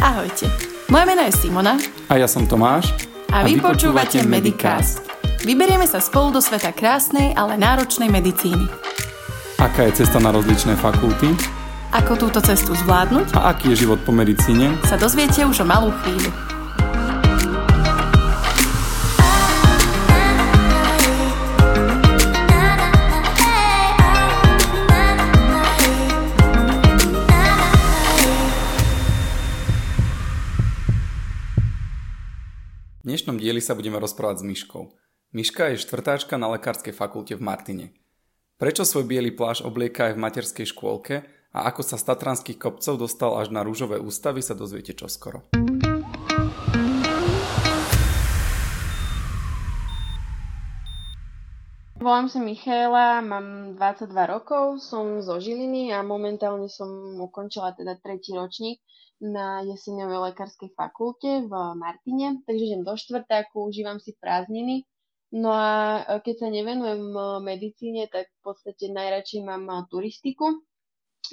Ahojte, moje meno je Simona A ja som Tomáš. a vy počúvate Medicast. Vyberieme sa spolu do sveta krásnej, ale náročnej medicíny. Aká je cesta na rozličné fakulty Ako túto cestu zvládnuť, a aký je život po medicíne, sa dozviete už o malú chvíľu. Dnešnom dieli sa budeme rozprávať s Myškou. Myška je štvrtáčka na lekárskej fakulte v Martine. Prečo svoj biely pláž oblieka aj v materskej škôlke a ako sa z Tatranských kopcov dostal až na rúžové ústavy sa dozviete čoskoro. Volám sa Michaela, mám 22 rokov, som zo Žiliny a momentálne som ukončila teda tretí ročník na jeseňovej lekárskej fakulte v Martine, takže idem do štvrtáku, užívam si prázdniny. No a e, keď sa nevenujem e, medicíne, tak v podstate najradšej mám e, turistiku,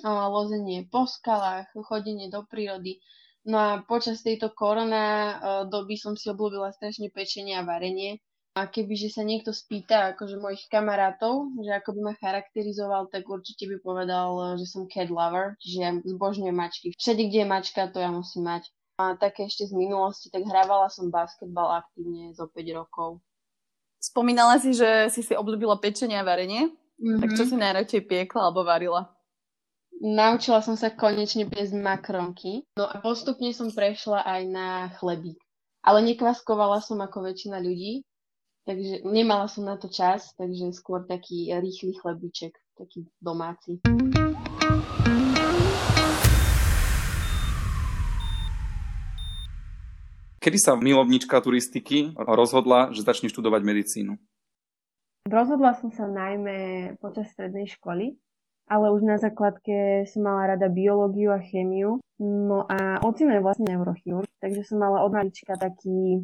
lozenie po skalách, chodenie do prírody. No a počas tejto korona doby som si obľúbila strašne pečenie a varenie. A kebyže sa niekto spýta akože mojich kamarátov, že ako by ma charakterizoval, tak určite by povedal, že som cat lover, čiže ja zbožňujem mačky. Všade, kde je mačka, to ja musím mať. A také ešte z minulosti, tak hrávala som basketbal aktívne zo 5 rokov. Spomínala si, že si si obľúbila pečenie a varenie. Mm-hmm. Tak čo si najradšej piekla alebo varila? Naučila som sa konečne piesť makronky. No a postupne som prešla aj na chlebík. Ale nekvaskovala som ako väčšina ľudí, takže nemala som na to čas, takže skôr taký rýchly chlebiček, taký domáci. Kedy sa milovnička turistiky rozhodla, že začne študovať medicínu? Rozhodla som sa najmä počas strednej školy, ale už na základke som mala rada biológiu a chémiu. No a ocino je vlastne neurochirurg, takže som mala od malička taký,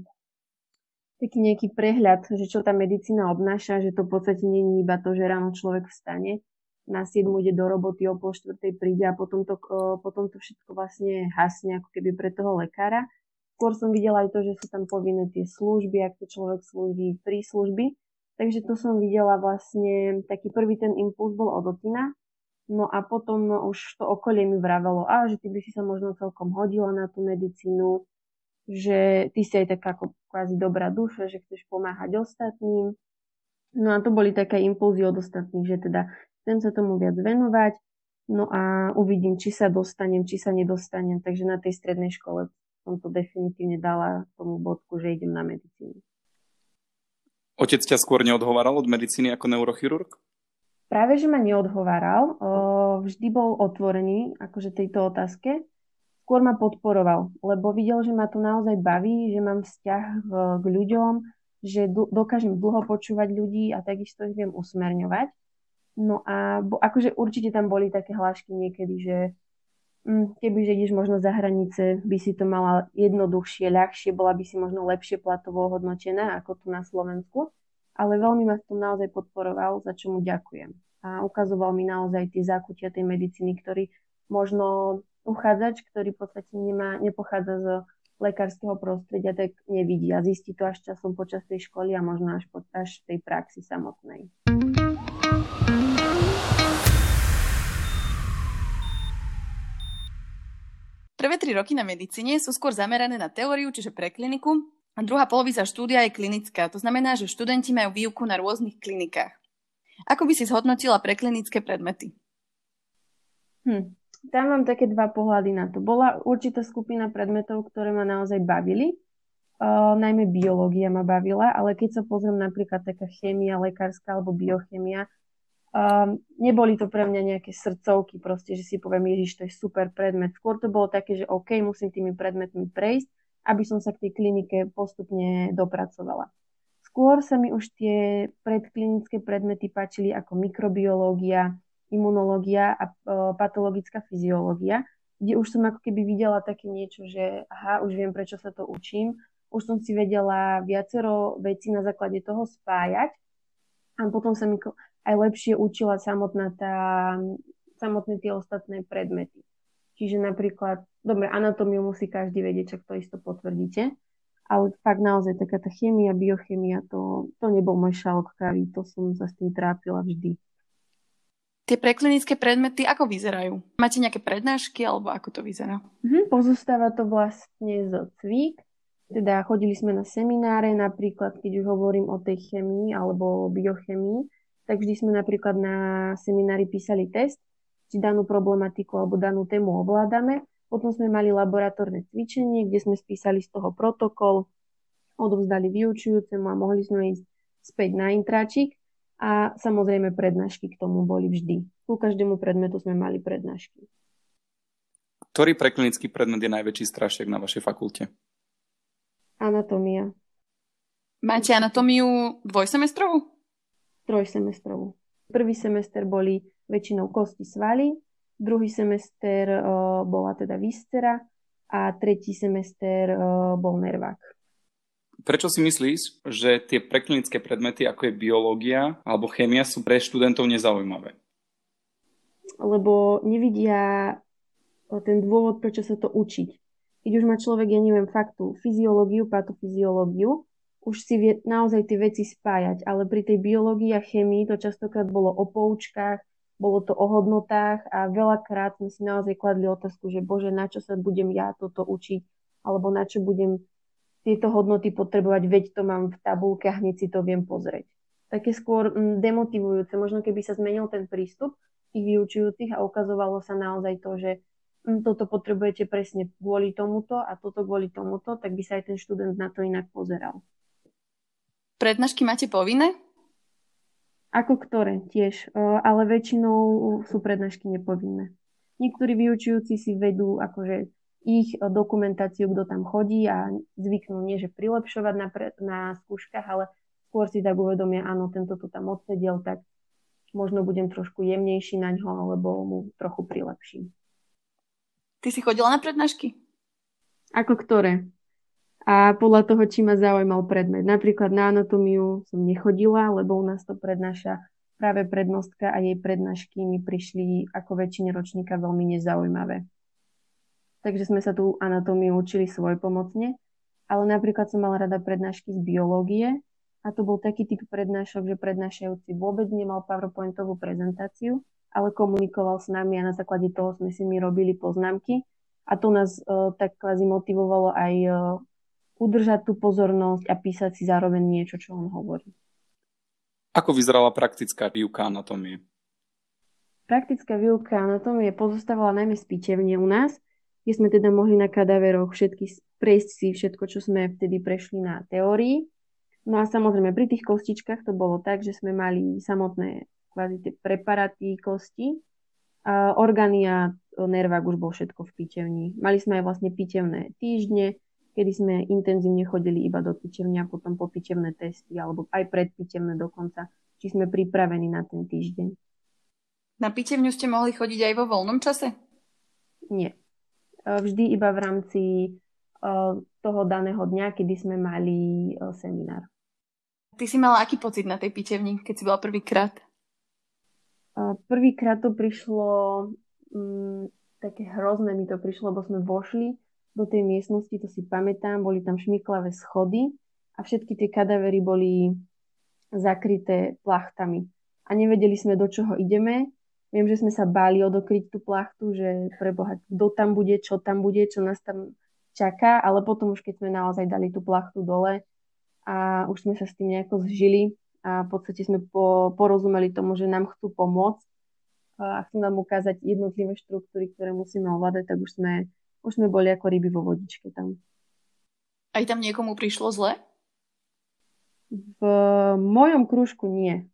taký nejaký prehľad, že čo tá medicína obnáša, že to v podstate je iba to, že ráno človek vstane, na 7 ide do roboty, o pol štvrtej príde a potom to, eh, potom to všetko vlastne hasne ako keby pre toho lekára. Skôr som videla aj to, že sú tam povinné tie služby, ak to človek slúži pri služby. Takže to som videla vlastne, taký prvý ten impuls bol od otina. No a potom už to okolie mi vravelo, a že ty by si sa možno celkom hodila na tú medicínu, že ty si aj taká ako kvázi dobrá duša, že chceš pomáhať ostatným. No a to boli také impulzy od ostatných, že teda chcem sa tomu viac venovať, no a uvidím, či sa dostanem, či sa nedostanem. Takže na tej strednej škole som to definitívne dala tomu bodku, že idem na medicínu. Otec ťa skôr neodhovaral od medicíny ako neurochirurg? Práve, že ma neodhováral, vždy bol otvorený akože tejto otázke. Skôr ma podporoval, lebo videl, že ma to naozaj baví, že mám vzťah v, k ľuďom, že dokážem dlho počúvať ľudí a takisto ich viem usmerňovať. No a bo, akože určite tam boli také hlášky niekedy, že mm, kebyže ideš možno za hranice, by si to mala jednoduchšie, ľahšie, bola by si možno lepšie platovo hodnotená ako tu na Slovensku. Ale veľmi ma v tom naozaj podporoval, za čo mu ďakujem. A ukazoval mi naozaj tie zákutia tej medicíny, ktorý možno uchádzač, ktorý v podstate nemá, nepochádza z lekárskeho prostredia, tak nevidí a zistí to až časom počas tej školy a možno až, po, až tej praxi samotnej. Prvé tri roky na medicíne sú skôr zamerané na teóriu, čiže pre kliniku, a druhá polovica štúdia je klinická. To znamená, že študenti majú výuku na rôznych klinikách. Ako by si zhodnotila preklinické predmety? Hm. Tam mám také dva pohľady na to. Bola určitá skupina predmetov, ktoré ma naozaj bavili. Uh, najmä biológia ma bavila, ale keď sa pozriem napríklad taká chémia, lekárska alebo biochemia, um, neboli to pre mňa nejaké srdcovky, proste, že si poviem, Ježiš, to je super predmet. Skôr to bolo také, že OK, musím tými predmetmi prejsť, aby som sa k tej klinike postupne dopracovala. Skôr sa mi už tie predklinické predmety páčili ako mikrobiológia, imunológia a e, patologická fyziológia, kde už som ako keby videla také niečo, že aha, už viem, prečo sa to učím. Už som si vedela viacero vecí na základe toho spájať a potom sa mi aj lepšie učila samotná tá, samotné tie ostatné predmety. Čiže napríklad, dobre, anatómiu musí každý vedieť, čak to isto potvrdíte, ale fakt naozaj taká tá chémia, biochemia, to, to nebol môj šalok kávy, to som sa s tým trápila vždy. Tie preklinické predmety ako vyzerajú? Máte nejaké prednášky alebo ako to vyzerá? Mhm, pozostáva to vlastne z cvík, teda chodili sme na semináre, napríklad keď už hovorím o tej chemii alebo biochemii, tak vždy sme napríklad na seminári písali test, či danú problematiku alebo danú tému ovládame potom sme mali laboratórne cvičenie, kde sme spísali z toho protokol, odovzdali vyučujúcemu a mohli sme ísť späť na intráčik a samozrejme prednášky k tomu boli vždy. Ku každému predmetu sme mali prednášky. Ktorý preklinický predmet je najväčší strašiek na vašej fakulte? Anatómia. Máte anatómiu dvojsemestrovú? Trojsemestrovú. Prvý semester boli väčšinou kosti svaly, Druhý semester uh, bola teda výstera a tretí semester uh, bol nervák. Prečo si myslíš, že tie preklinické predmety, ako je biológia alebo chémia, sú pre študentov nezaujímavé? Lebo nevidia ten dôvod, prečo sa to učiť. Keď už má človek, ja neviem, faktu, fyziológiu, patofyziológiu, už si vie naozaj tie veci spájať, ale pri tej biológii a chemii to častokrát bolo o poučkách, bolo to o hodnotách a veľakrát sme si naozaj kladli otázku, že bože, na čo sa budem ja toto učiť, alebo na čo budem tieto hodnoty potrebovať, veď to mám v tabulke a hneď si to viem pozrieť. Také skôr mm, demotivujúce, možno keby sa zmenil ten prístup tých vyučujúcich a ukazovalo sa naozaj to, že mm, toto potrebujete presne kvôli tomuto a toto kvôli tomuto, tak by sa aj ten študent na to inak pozeral. Prednášky máte povinné? Ako ktoré tiež, ale väčšinou sú prednášky nepovinné. Niektorí vyučujúci si vedú akože ich dokumentáciu, kto tam chodí a zvyknú nie, že prilepšovať na, pre, na skúškach, ale skôr si tak uvedomia, áno, tento tu tam odsedel, tak možno budem trošku jemnejší na ňo, alebo mu trochu prilepším. Ty si chodila na prednášky? Ako ktoré? a podľa toho, či ma zaujímal predmet. Napríklad na anatómiu som nechodila, lebo u nás to prednáša práve prednostka a jej prednášky mi prišli ako väčšine ročníka veľmi nezaujímavé. Takže sme sa tú anatómiu učili svojpomocne, ale napríklad som mala rada prednášky z biológie a to bol taký typ prednášok, že prednášajúci vôbec nemal PowerPointovú prezentáciu, ale komunikoval s nami a na základe toho sme si my robili poznámky a to nás uh, tak kvázi motivovalo aj uh, udržať tú pozornosť a písať si zároveň niečo, čo on hovorí. Ako vyzerala praktická výuka anatómie? Praktická výuka anatómie pozostávala najmä z pitevne u nás, kde sme teda mohli na kadaveroch všetky prejsť si všetko, čo sme vtedy prešli na teórii. No a samozrejme pri tých kostičkách to bolo tak, že sme mali samotné kvázi tie preparaty kosti, a orgány a nervák už bol všetko v pitevni. Mali sme aj vlastne pitevné týždne, kedy sme intenzívne chodili iba do pičevne a potom po pičevné testy, alebo aj pred pičevné dokonca, či sme pripravení na ten týždeň. Na pitevňu ste mohli chodiť aj vo voľnom čase? Nie. E, vždy iba v rámci e, toho daného dňa, kedy sme mali e, seminár. Ty si mala aký pocit na tej pitevni, keď si bola prvýkrát? Prvýkrát to prišlo, mm, také hrozné mi to prišlo, lebo sme vošli do tej miestnosti, to si pamätám, boli tam šmiklavé schody a všetky tie kadavery boli zakryté plachtami. A nevedeli sme, do čoho ideme. Viem, že sme sa báli odokryť tú plachtu, že preboha, kto tam bude, čo tam bude, čo nás tam čaká, ale potom už keď sme naozaj dali tú plachtu dole a už sme sa s tým nejako zžili a v podstate sme po, porozumeli tomu, že nám chcú pomôcť a chcú nám ukázať jednotlivé štruktúry, ktoré musíme ovládať, tak už sme už sme boli ako ryby vo vodičke tam. Aj tam niekomu prišlo zle? V mojom krúžku nie.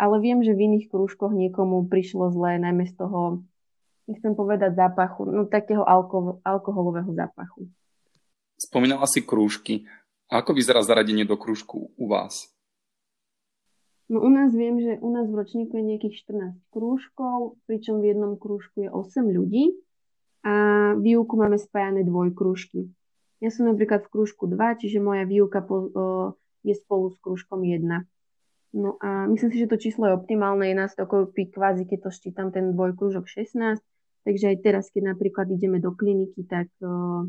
Ale viem, že v iných krúžkoch niekomu prišlo zle, najmä z toho, nechcem povedať zápachu, no takého alko- alkoholového zápachu. Spomínala si krúžky. A ako vyzerá zaradenie do krúžku u vás? No u nás viem, že u nás v ročníku je nejakých 14 krúžkov, pričom v jednom krúžku je 8 ľudí a výuku máme spájane dvojkrúžky. Ja som napríklad v krúžku 2, čiže moja výuka po, o, je spolu s krúžkom 1. No a myslím si, že to číslo je optimálne, je nás dokopy kvázi, keď to štítam ten dvojkrúžok 16, Takže aj teraz, keď napríklad ideme do kliniky, tak uh,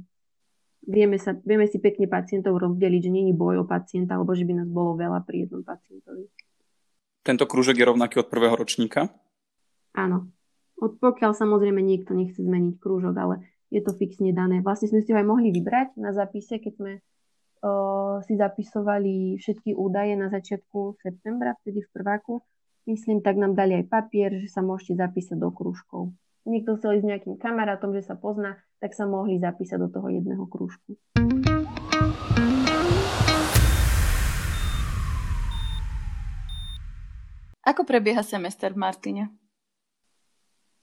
vieme, sa, vieme si pekne pacientov rozdeliť, že není boj o pacienta, alebo že by nás bolo veľa pri jednom pacientovi. Tento krúžok je rovnaký od prvého ročníka? Áno. Od pokiaľ samozrejme niekto nechce zmeniť krúžok, ale je to fixne dané. Vlastne sme si ho aj mohli vybrať na zapise, keď sme si zapisovali všetky údaje na začiatku septembra, vtedy v prváku. Myslím, tak nám dali aj papier, že sa môžete zapísať do krúžkov. Niekto chcel ísť s nejakým kamarátom, že sa pozná, tak sa mohli zapísať do toho jedného krúžku. Ako prebieha semester v Martine?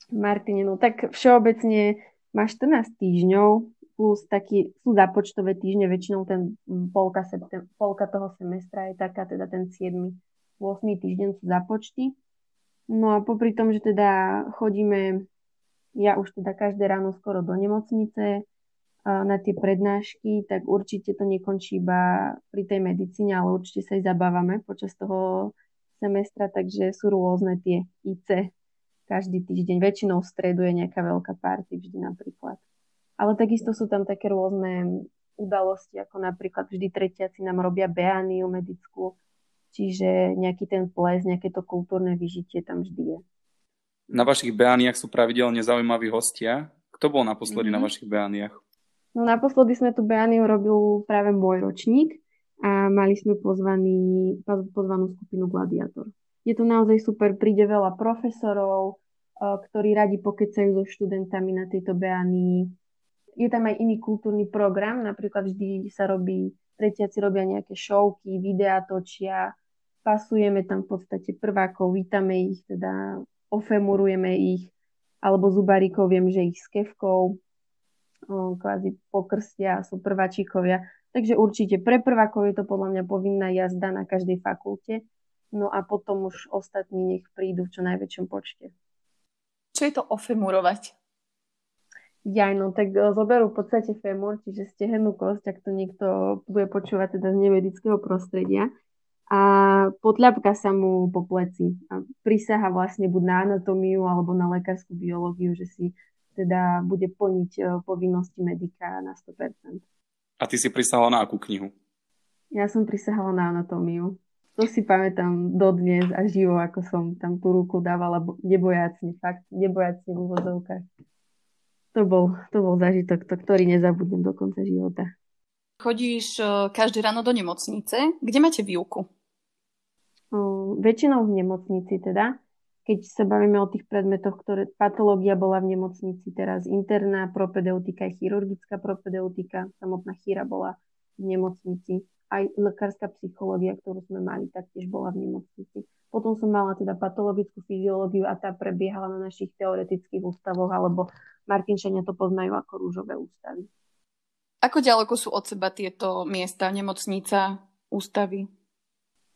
V Martine, no tak všeobecne má 14 týždňov, plus taký, sú započtové týždne, väčšinou ten polka, septem, polka toho semestra je taká, teda ten 7. 8. týždeň sú započty. No a popri tom, že teda chodíme, ja už teda každé ráno skoro do nemocnice na tie prednášky, tak určite to nekončí iba pri tej medicíne, ale určite sa aj zabávame počas toho semestra, takže sú rôzne tie IC každý týždeň. Väčšinou v stredu je nejaká veľká party vždy napríklad. Ale takisto sú tam také rôzne udalosti, ako napríklad vždy tretiaci nám robia beániu medickú, čiže nejaký ten ples, nejaké to kultúrne vyžitie tam vždy je. Na vašich beániach sú pravidelne zaujímaví hostia. Kto bol naposledy mm-hmm. na vašich beániach? No naposledy sme tu beániu robil práve môj ročník a mali sme pozvaný, pozvanú skupinu Gladiator. Je to naozaj super, príde veľa profesorov, ktorí radi pokecajú so študentami na tejto beánii je tam aj iný kultúrny program, napríklad vždy sa robí, tretiaci robia nejaké šovky, videá točia, pasujeme tam v podstate prvákov, vítame ich, teda ofemurujeme ich, alebo zubárikov viem, že ich s kevkou kvázi pokrstia, sú prváčikovia. Takže určite pre prvákov je to podľa mňa povinná jazda na každej fakulte, no a potom už ostatní nech prídu v čo najväčšom počte. Čo je to ofemurovať? Ja, no tak e, zoberú v podstate femur, čiže stehennú kosť, ak to niekto bude počúvať teda z nemedického prostredia a potľapka sa mu po pleci a prísaha vlastne buď na anatómiu alebo na lekárskú biológiu, že si teda bude plniť e, povinnosti medika na 100%. A ty si prisahala na akú knihu? Ja som prisahala na anatómiu. To si pamätám dodnes a živo, ako som tam tú ruku dávala nebojácne, fakt nebojácne v úvodzovkách to bol, to bol zažitok, to, ktorý nezabudnem do konca života. Chodíš uh, každé ráno do nemocnice. Kde máte výuku? Uh, väčšinou v nemocnici teda. Keď sa bavíme o tých predmetoch, ktoré patológia bola v nemocnici, teraz interná propedeutika, chirurgická propedeutika, samotná chýra bola v nemocnici. Aj lekárska psychológia, ktorú sme mali, taktiež bola v nemocnici. Potom som mala teda patologickú fyziológiu a tá prebiehala na našich teoretických ústavoch alebo Martinčania to poznajú ako rúžové ústavy. Ako ďaleko sú od seba tieto miesta, nemocnica, ústavy?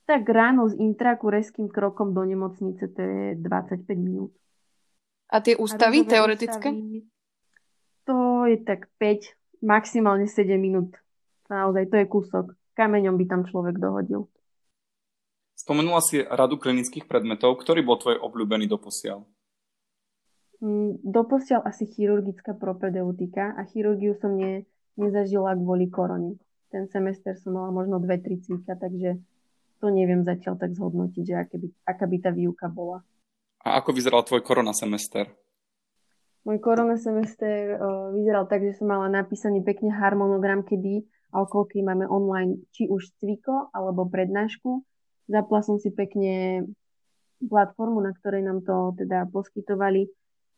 Tak ráno z intraku reským krokom do nemocnice to je 25 minút. A tie ústavy a teoretické? Ústavy, to je tak 5, maximálne 7 minút. Naozaj, to je kúsok. Kameňom by tam človek dohodil. Spomenula si radu klinických predmetov. Ktorý bol tvoj obľúbený doposiaľ? Mm, doposiaľ asi chirurgická propedeutika a chirurgiu som ne, nezažila kvôli korone. Ten semester som mala možno dve, tri cvíka, takže to neviem zatiaľ tak zhodnotiť, že aké by, aká by tá výuka bola. A ako vyzeral tvoj korona semester? Môj korona semester uh, vyzeral tak, že som mala napísaný pekne harmonogram, kedy a okolky máme online či už cviko alebo prednášku. Zapla som si pekne platformu, na ktorej nám to teda poskytovali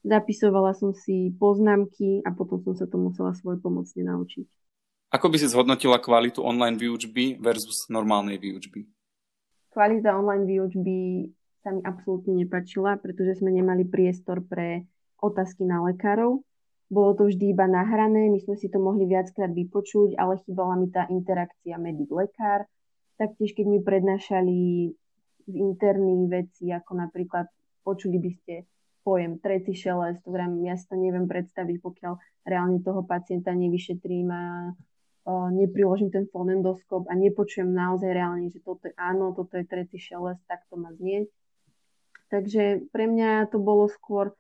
Zapisovala som si poznámky a potom som sa to musela svoj pomocne naučiť. Ako by si zhodnotila kvalitu online výučby versus normálnej výučby? Kvalita online výučby sa mi absolútne nepačila, pretože sme nemali priestor pre otázky na lekárov. Bolo to vždy iba nahrané, my sme si to mohli viackrát vypočuť, ale chýbala mi tá interakcia medic-lekár. Taktiež, keď mi prednášali z interných veci, ako napríklad počuli by ste pojem tretí šelest, ja si to neviem predstaviť, pokiaľ reálne toho pacienta nevyšetrím a uh, nepriložím ten fonendoskop a nepočujem naozaj reálne, že toto je áno, toto je tretí šelest, tak to má znieť. Takže pre mňa to bolo skôr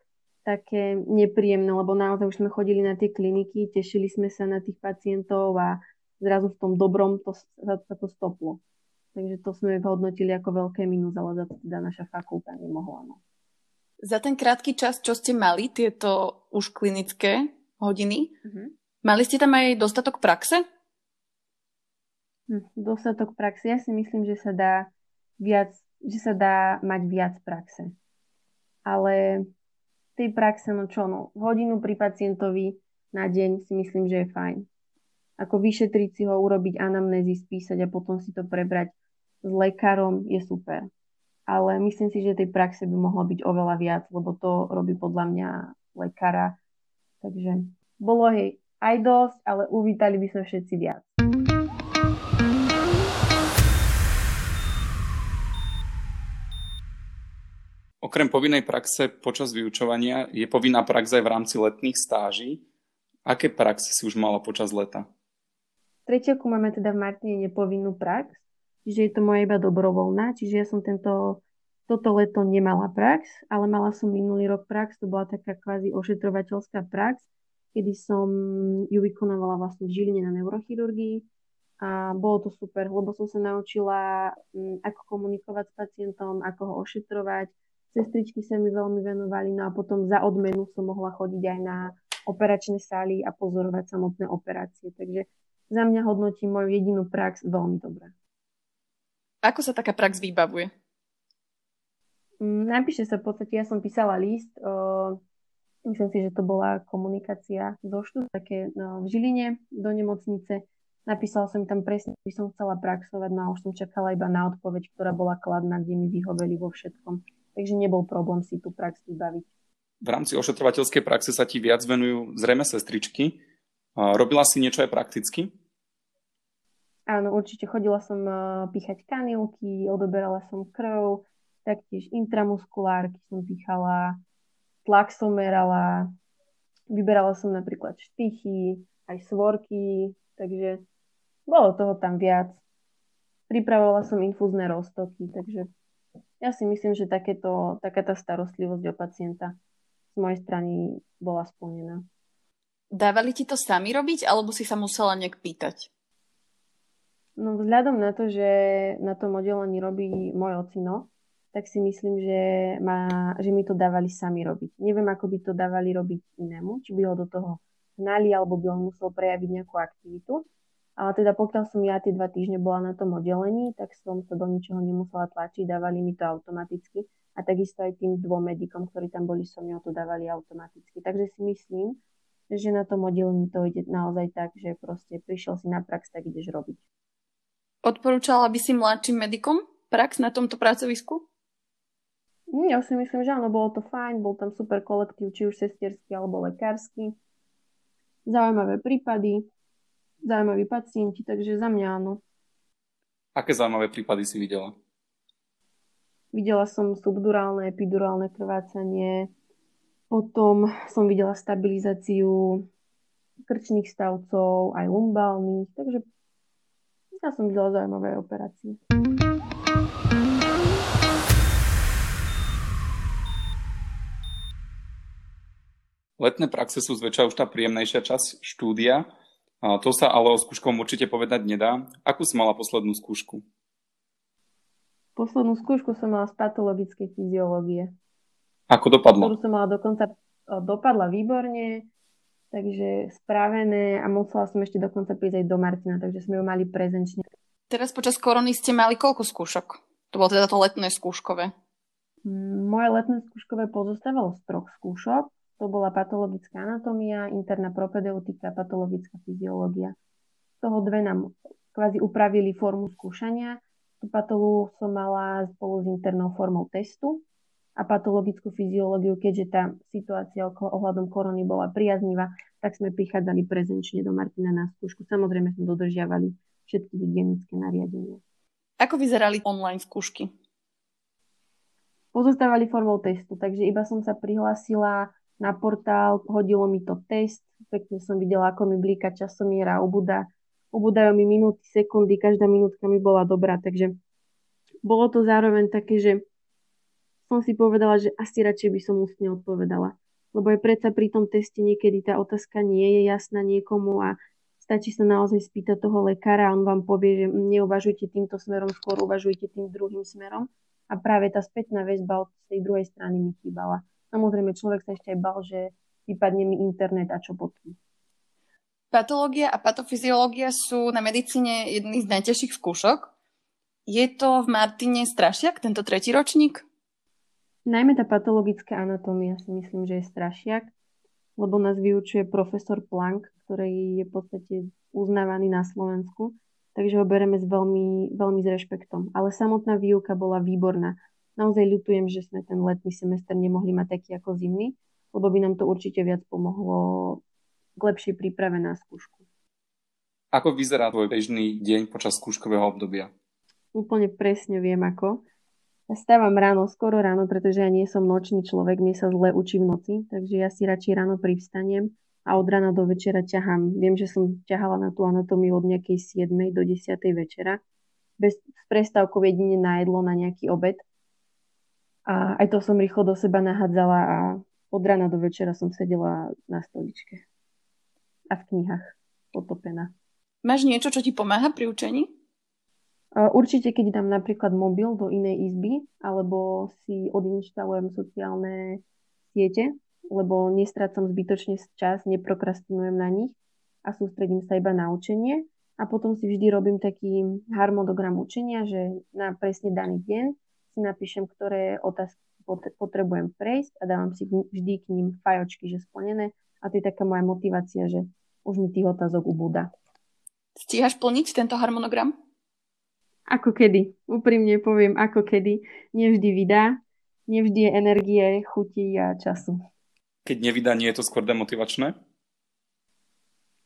také nepríjemné, lebo naozaj už sme chodili na tie kliniky, tešili sme sa na tých pacientov a zrazu v tom dobrom to, sa, sa to stoplo. Takže to sme hodnotili ako veľké minus, ale za to teda naša fakulta nemohla. No. Za ten krátky čas, čo ste mali, tieto už klinické hodiny, mm-hmm. mali ste tam aj dostatok praxe? Hm, dostatok praxe. Ja si myslím, že sa dá viac, že sa dá mať viac praxe. Ale tej praxe, no čo, no, hodinu pri pacientovi na deň si myslím, že je fajn. Ako vyšetriť si ho, urobiť anamnézy, spísať a potom si to prebrať s lekárom je super. Ale myslím si, že tej praxe by mohlo byť oveľa viac, lebo to robí podľa mňa lekára. Takže bolo hej aj dosť, ale uvítali by sme všetci viac. Okrem povinnej praxe počas vyučovania je povinná prax aj v rámci letných stáží. Aké praxe si už mala počas leta? Tretieku máme teda v Martine nepovinnú prax, čiže je to moja iba dobrovoľná, čiže ja som tento, toto leto nemala prax, ale mala som minulý rok prax, to bola taká kvázi ošetrovateľská prax, kedy som ju vykonávala vlastne v Žiline na neurochirurgii a bolo to super, lebo som sa naučila, mm, ako komunikovať s pacientom, ako ho ošetrovať, Sestričky sa mi veľmi venovali, no a potom za odmenu som mohla chodiť aj na operačné sály a pozorovať samotné operácie. Takže za mňa hodnotím moju jedinú prax veľmi dobre. Ako sa taká prax vybavuje? Mm, napíše sa v podstate, ja som písala list, o, myslím si, že to bola komunikácia zo štúd, také no, v Žiline do nemocnice. Napísala som tam presne, by som chcela praxovať, no a už som čakala iba na odpoveď, ktorá bola kladná, kde mi vyhoveli vo všetkom takže nebol problém si tú prax vybaviť. V rámci ošetrovateľskej praxe sa ti viac venujú zrejme sestričky. Robila si niečo aj prakticky? Áno, určite chodila som e, píchať kanilky, odoberala som krv, taktiež intramuskulárky som píchala, tlak som merala, vyberala som napríklad štychy, aj svorky, takže bolo toho tam viac. Pripravovala som infúzne roztoky, takže ja si myslím, že takéto, taká tá starostlivosť o pacienta z mojej strany bola splnená. Dávali ti to sami robiť, alebo si sa musela nejak pýtať? No vzhľadom na to, že na tom oddelení robí môj ocino, tak si myslím, že, ma, že mi to dávali sami robiť. Neviem, ako by to dávali robiť inému, či by ho do toho hnali, alebo by on musel prejaviť nejakú aktivitu. Ale teda pokiaľ som ja tie dva týždne bola na tom oddelení, tak som sa do ničoho nemusela tlačiť, dávali mi to automaticky. A takisto aj tým dvom medikom, ktorí tam boli so mňou, to dávali automaticky. Takže si myslím, že na tom oddelení to ide naozaj tak, že proste prišiel si na prax, tak ideš robiť. Odporúčala by si mladším medikom prax na tomto pracovisku? Ja si myslím, že áno, bolo to fajn, bol tam super kolektív, či už sestierský alebo lekársky. Zaujímavé prípady, zaujímaví pacienti, takže za mňa áno. Aké zaujímavé prípady si videla? Videla som subdurálne, epidurálne krvácanie, potom som videla stabilizáciu krčných stavcov, aj lumbálnych, takže ja som videla zaujímavé operácie. Letné praxe sú zväčša už tá príjemnejšia časť štúdia. A to sa ale o skúškom určite povedať nedá. Akú si mala poslednú skúšku? Poslednú skúšku som mala z patologickej fyziológie. Ako dopadla? Ktorú som mala dokonca, dopadla výborne, takže spravené a musela som ešte dokonca prísť aj do Martina, takže sme ju mali prezenčne. Teraz počas korony ste mali koľko skúšok? To bolo teda to letné skúškové. Moje letné skúškové pozostávalo z troch skúšok. To bola patologická anatómia, interná propedeutika, patologická fyziológia. Z toho dve nám kvázi upravili formu skúšania. Tú patológiu som mala spolu s internou formou testu a patologickú fyziológiu, keďže tá situácia ohľadom korony bola priaznivá, tak sme prichádzali prezenčne do Martina na skúšku. Samozrejme sme dodržiavali všetky hygienické nariadenia. Ako vyzerali online skúšky? Pozostávali formou testu, takže iba som sa prihlásila na portál, hodilo mi to test, pekne som videla, ako mi blíka časomiera, ubúda, ubúdajú mi minúty, sekundy, každá minútka mi bola dobrá, takže bolo to zároveň také, že som si povedala, že asi radšej by som ústne odpovedala. lebo je predsa pri tom teste niekedy tá otázka nie je jasná niekomu a stačí sa naozaj spýtať toho lekára a on vám povie, že neuvažujte týmto smerom, skôr uvažujte tým druhým smerom. A práve tá spätná väzba od tej druhej strany mi chýbala. Samozrejme, človek sa ešte aj bal, že vypadne mi internet a čo potom. Patológia a patofyziológia sú na medicíne jedný z najťažších skúšok. Je to v Martine strašiak, tento tretí ročník? Najmä tá patologická anatómia si myslím, že je strašiak, lebo nás vyučuje profesor Planck, ktorý je v podstate uznávaný na Slovensku, takže ho bereme s veľmi, veľmi s rešpektom. Ale samotná výuka bola výborná. Naozaj ľutujem, že sme ten letný semester nemohli mať taký ako zimný, lebo by nám to určite viac pomohlo k lepšej príprave na skúšku. Ako vyzerá tvoj bežný deň počas skúškového obdobia? Úplne presne viem ako. Ja stávam ráno, skoro ráno, pretože ja nie som nočný človek, mne sa zle učí v noci, takže ja si radšej ráno privstanem a od rána do večera ťahám. Viem, že som ťahala na tú anatómiu od nejakej 7. do 10. večera. Bez prestávkov jedine na jedlo, na nejaký obed. A aj to som rýchlo do seba nahádzala a od rána do večera som sedela na stoličke. A v knihách potopená. Máš niečo, čo ti pomáha pri učení? Určite, keď dám napríklad mobil do inej izby, alebo si odinštalujem sociálne siete, lebo nestrácam zbytočne čas, neprokrastinujem na nich a sústredím sa iba na učenie. A potom si vždy robím taký harmonogram učenia, že na presne daný deň si napíšem, ktoré otázky potrebujem prejsť a dávam si vždy k ním fajočky, že splnené. A to je taká moja motivácia, že už mi tých otázok ubúda. Stíhaš plniť tento harmonogram? Ako kedy. Úprimne poviem, ako kedy. Nevždy vydá. Nevždy je energie, chutí a času. Keď nevydá, nie je to skôr demotivačné?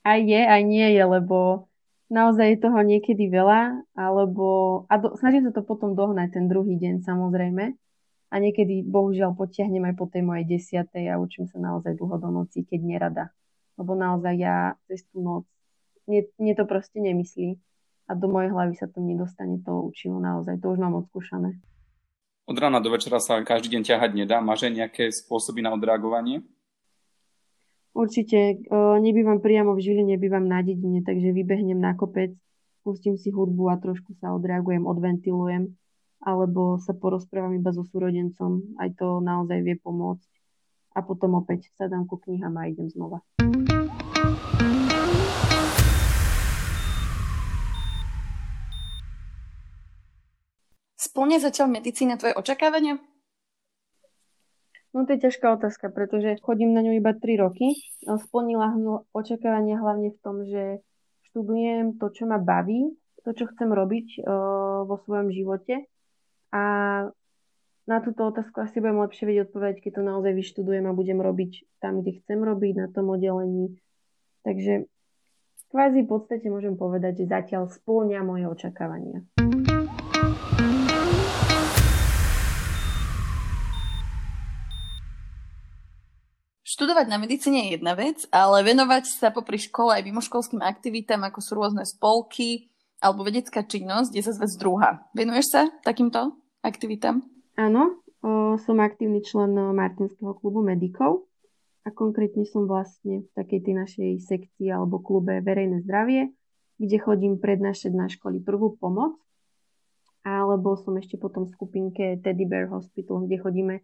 Aj je, aj nie je, lebo naozaj je toho niekedy veľa, alebo a do, snažím sa to potom dohnať ten druhý deň samozrejme. A niekedy bohužiaľ potiahnem aj po tej mojej desiatej a učím sa naozaj dlho do noci, keď nerada. Lebo naozaj ja cez tú noc, mne, mne to proste nemyslí a do mojej hlavy sa to nedostane to učivo naozaj. To už mám odskúšané. Od rána do večera sa každý deň ťahať nedá. Máš aj nejaké spôsoby na odreagovanie? Určite. Nebývam priamo v Žiline, nebývam na dedine, takže vybehnem na kopec, pustím si hudbu a trošku sa odreagujem, odventilujem alebo sa porozprávam iba so súrodencom. Aj to naozaj vie pomôcť. A potom opäť sadám ku knihám a idem znova. Splne zatiaľ medicína tvoje očakávania? No to je ťažká otázka, pretože chodím na ňu iba 3 roky. Splnila očakávania hlavne v tom, že študujem to, čo ma baví, to, čo chcem robiť uh, vo svojom živote. A na túto otázku asi budem lepšie vedieť odpovedať, keď to naozaj vyštudujem a budem robiť tam, kde chcem robiť, na tom oddelení. Takže kvázi v podstate môžem povedať, že zatiaľ splňa moje očakávania. Študovať na medicíne je jedna vec, ale venovať sa popri škole aj mimoškolským aktivitám, ako sú rôzne spolky alebo vedecká činnosť, je zase vec druhá. Venuješ sa takýmto aktivitám? Áno, o, som aktívny člen Martinského klubu medikov a konkrétne som vlastne v takej tej našej sekcii alebo klube verejné zdravie, kde chodím prednášať na školy prvú pomoc alebo som ešte potom v skupinke Teddy Bear Hospital, kde chodíme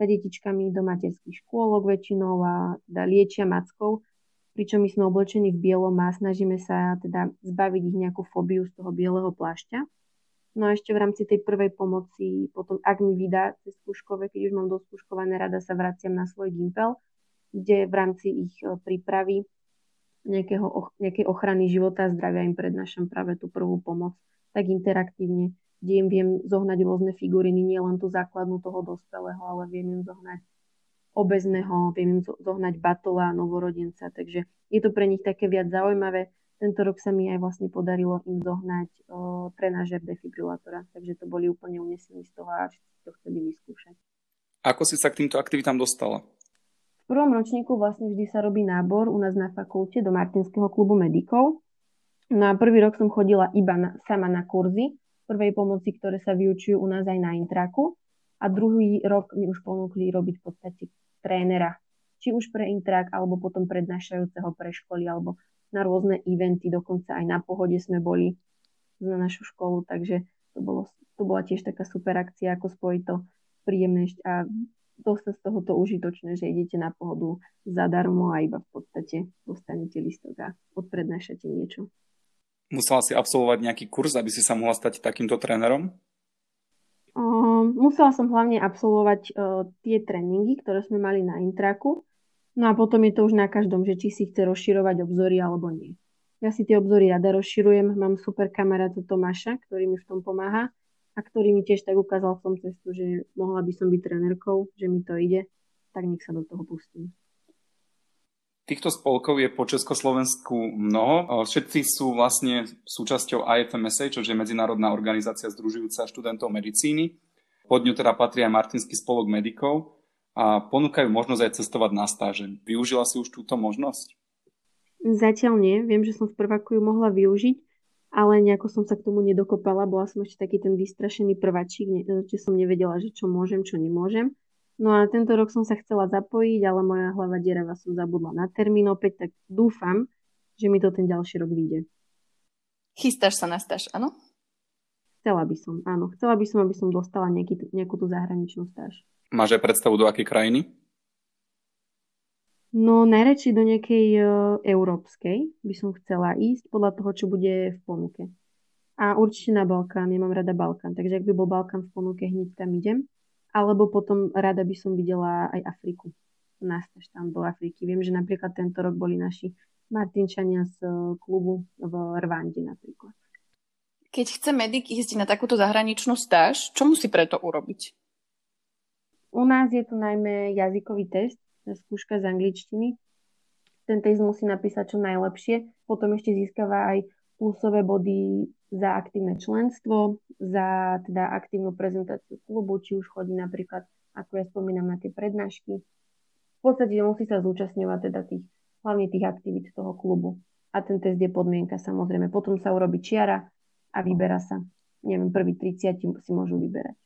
za detičkami do materských škôlok väčšinou a teda liečia mackou, pričom my sme oblečení v bielom a snažíme sa teda zbaviť ich nejakú fóbiu z toho bieleho plášťa. No a ešte v rámci tej prvej pomoci, potom ak mi vydá cez skúškové, keď už mám doskúškované, rada sa vraciam na svoj gimpel, kde v rámci ich e, prípravy nejakého, nejakej ochrany života a zdravia im prednášam práve tú prvú pomoc tak interaktívne kde im viem zohnať rôzne figuriny, nie len tú základnú toho dospelého, ale viem im zohnať obezného, viem im zohnať batola, novorodenca, takže je to pre nich také viac zaujímavé. Tento rok sa mi aj vlastne podarilo im zohnať o, trenažer defibrilátora, takže to boli úplne unesení z toho a všetci to chceli vyskúšať. Ako si sa k týmto aktivitám dostala? V prvom ročníku vlastne vždy sa robí nábor u nás na fakulte do Martinského klubu medikov. Na prvý rok som chodila iba na, sama na kurzy, prvej pomoci, ktoré sa vyučujú u nás aj na intraku. A druhý rok mi už ponúkli robiť v podstate trénera. či už pre intrak, alebo potom prednášajúceho pre školy, alebo na rôzne eventy, dokonca aj na pohode sme boli na našu školu, takže to, bolo, to bola tiež taká super akcia, ako spojiť to príjemné a dosť z tohoto užitočné, že idete na pohodu zadarmo a iba v podstate dostanete listok a odprednášate niečo. Musela si absolvovať nejaký kurz, aby si sa mohla stať takýmto trénerom? Uh, musela som hlavne absolvovať uh, tie tréningy, ktoré sme mali na intraku. No a potom je to už na každom, že či si chce rozširovať obzory alebo nie. Ja si tie obzory rada rozširujem. Mám super kamaráta Tomáša, ktorý mi v tom pomáha a ktorý mi tiež tak ukázal v tom cestu, že mohla by som byť trénerkou, že mi to ide, tak nech sa do toho pustím. Týchto spolkov je po Československu mnoho. Všetci sú vlastne súčasťou IFMSA, čo je Medzinárodná organizácia združujúca študentov medicíny. Pod ňu teda patrí aj Martinský spolok medikov a ponúkajú možnosť aj cestovať na stáže. Využila si už túto možnosť? Zatiaľ nie. Viem, že som v prváku ju mohla využiť, ale nejako som sa k tomu nedokopala. Bola som ešte taký ten vystrašený prváčik, že som nevedela, že čo môžem, čo nemôžem. No a tento rok som sa chcela zapojiť, ale moja hlava derava som zabudla na termín opäť, tak dúfam, že mi to ten ďalší rok vyjde. Chystáš sa na stáž, áno? Chcela by som, áno. Chcela by som, aby som dostala nejaký, nejakú tú zahraničnú stáž. Máš aj predstavu do akej krajiny? No najradšej do nejakej uh, európskej by som chcela ísť podľa toho, čo bude v ponuke. A určite na Balkán, ja mám rada Balkán, takže ak by bol Balkán v ponuke, hneď tam idem. Alebo potom rada by som videla aj Afriku. Nástaž tam do Afriky. Viem, že napríklad tento rok boli naši Martinčania z eh, klubu v Rwande napríklad. Keď chce medic ísť na takúto zahraničnú stáž, čo musí preto urobiť? U nás je to najmä jazykový test, skúška z angličtiny. Ten test musí napísať čo najlepšie, potom ešte získava aj plusové body za aktívne členstvo, za teda aktívnu prezentáciu klubu, či už chodí napríklad, ako ja spomínam, na tie prednášky. V podstate musí sa zúčastňovať teda tých, hlavne tých aktivít toho klubu. A ten test je podmienka samozrejme. Potom sa urobí čiara a vyberá sa. Neviem, prvý 30 si môžu vyberať.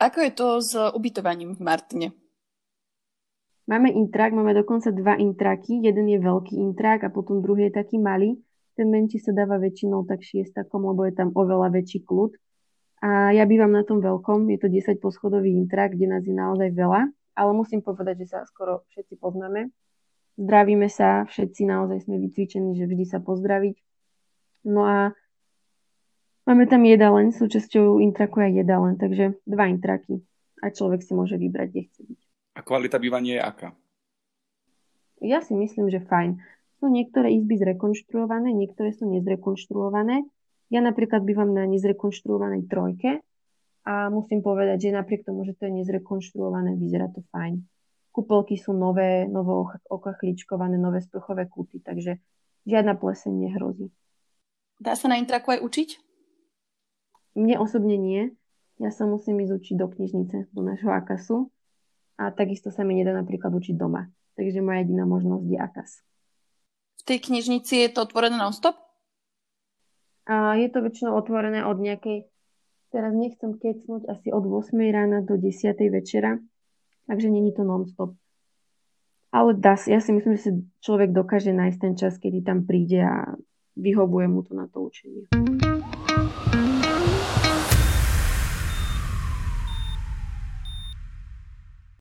Ako je to s ubytovaním v Martine? Máme intrak, máme dokonca dva intraky. Jeden je veľký intrak a potom druhý je taký malý. Ten menší sa dáva väčšinou tak šiestakom, lebo je tam oveľa väčší kľud. A ja bývam na tom veľkom, je to 10 poschodový intrak, kde nás je naozaj veľa, ale musím povedať, že sa skoro všetci poznáme. Zdravíme sa, všetci naozaj sme vycvičení, že vždy sa pozdraviť. No a máme tam jedalen, súčasťou intraku je jedalen, takže dva intraky a človek si môže vybrať, kde chce byť. A kvalita bývania je aká? Ja si myslím, že fajn. Sú niektoré izby zrekonštruované, niektoré sú nezrekonštruované. Ja napríklad bývam na nezrekonštruovanej trojke a musím povedať, že napriek tomu, že to je nezrekonštruované, vyzerá to fajn. Kúpelky sú nové, novo okachličkované, nové sprchové kuty, takže žiadna pleseň nehrozí. Dá sa na intraku aj učiť? Mne osobne nie. Ja sa musím ísť učiť do knižnice, do nášho akasu a takisto sa mi nedá napríklad učiť doma. Takže moja jediná možnosť je AKAS. V tej knižnici je to otvorené non-stop? A je to väčšinou otvorené od nejakej, teraz nechcem kecnúť, asi od 8 rána do 10 večera, takže není to non-stop. Ale dá, ja si myslím, že si človek dokáže nájsť ten čas, kedy tam príde a vyhovuje mu to na to učenie.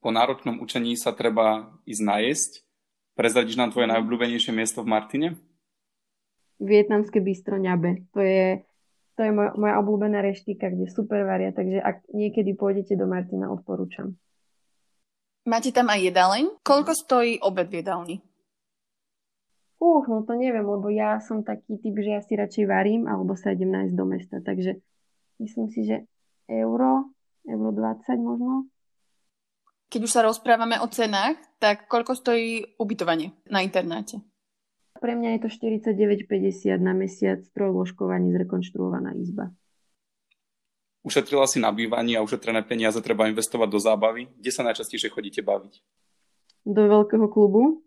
Po náročnom učení sa treba ísť najesť. Prezradíš nám tvoje najobľúbenejšie miesto v Martine? Vietnamské bistro ňabe. To je, to je moja, moja obľúbená reštika, kde super varia, takže ak niekedy pôjdete do Martina, odporúčam. Máte tam aj jedaleň? Koľko stojí obed v jedálni? Uh, no to neviem, lebo ja som taký typ, že ja si radšej varím, alebo sa idem nájsť do mesta, takže myslím si, že euro, euro 20 možno. Keď už sa rozprávame o cenách, tak koľko stojí ubytovanie na internáte? Pre mňa je to 49,50 na mesiac trojložková nezrekonštruovaná izba. Ušetrila si na bývanie a ušetrené peniaze treba investovať do zábavy. Kde sa najčastejšie chodíte baviť? Do veľkého klubu,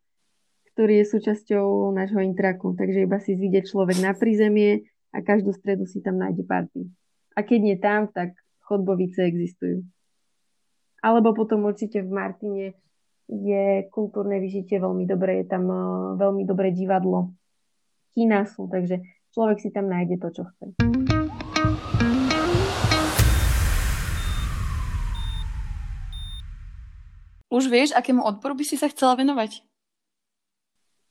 ktorý je súčasťou nášho intraku. Takže iba si zíde človek na prízemie a každú stredu si tam nájde party. A keď nie tam, tak chodbovice existujú. Alebo potom určite v Martine je kultúrne vyžitie veľmi dobré, je tam uh, veľmi dobré divadlo. Kina sú, takže človek si tam nájde to, čo chce. Už vieš, akému odboru by si sa chcela venovať?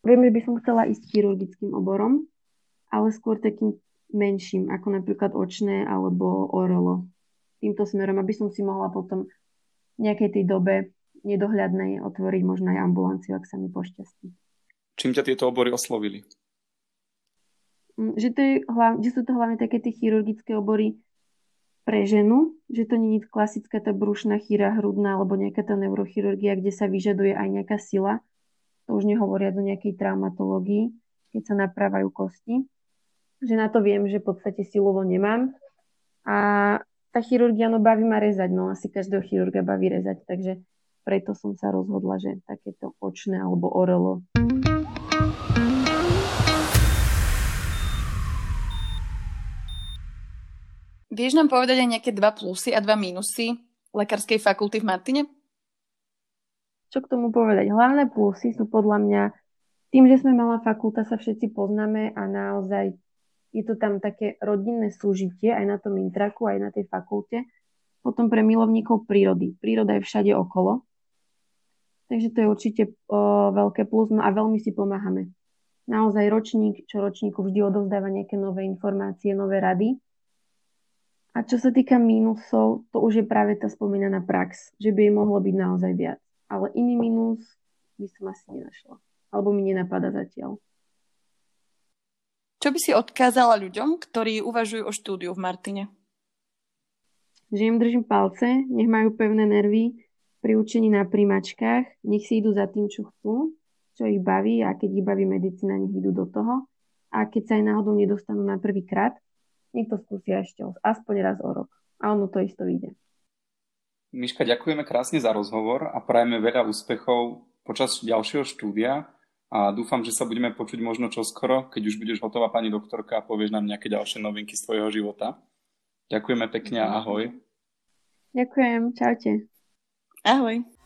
Viem, že by som chcela ísť chirurgickým oborom, ale skôr takým menším, ako napríklad očné alebo orolo. Týmto smerom, aby som si mohla potom nejakej tej dobe nedohľadnej otvoriť možno aj ambulanciu, ak sa mi pošťastí. Čím ťa tieto obory oslovili? Mm, že, to je, že sú to hlavne také tie chirurgické obory pre ženu, že to nie je klasická tá brušná chýra, hrudná alebo nejaká tá neurochirurgia, kde sa vyžaduje aj nejaká sila. To už nehovoria o nejakej traumatológii, keď sa naprávajú kosti. Že na to viem, že v podstate silovo nemám. A tá chirurgia, no baví ma rezať, no asi každého chirurga baví rezať, takže preto som sa rozhodla, že takéto očné alebo orelo. Vieš nám povedať aj nejaké dva plusy a dva mínusy lekárskej fakulty v Martine? Čo k tomu povedať? Hlavné plusy sú podľa mňa tým, že sme malá fakulta, sa všetci poznáme a naozaj je to tam také rodinné súžitie aj na tom intraku, aj na tej fakulte. Potom pre milovníkov prírody. Príroda je všade okolo. Takže to je určite o, veľké plus. No a veľmi si pomáhame. Naozaj ročník, čo ročníku vždy odovzdáva nejaké nové informácie, nové rady. A čo sa týka mínusov, to už je práve tá spomínaná prax, že by jej mohlo byť naozaj viac. Ale iný mínus by som asi nenašla. Alebo mi nenapadá zatiaľ. Čo by si odkázala ľuďom, ktorí uvažujú o štúdiu v Martine? Že im držím palce, nech majú pevné nervy pri učení na príjmačkách, nech si idú za tým, čo chcú, čo ich baví a keď ich baví medicína, nech idú do toho. A keď sa aj náhodou nedostanú na prvý krát, nech to skúsia ešte aspoň raz o rok. A ono to isto vyjde. Miška, ďakujeme krásne za rozhovor a prajeme veľa úspechov počas ďalšieho štúdia a dúfam, že sa budeme počuť možno čoskoro, keď už budeš hotová pani doktorka a povieš nám nejaké ďalšie novinky z tvojho života. Ďakujeme pekne a ahoj. Ďakujem, čaute. Ahoj.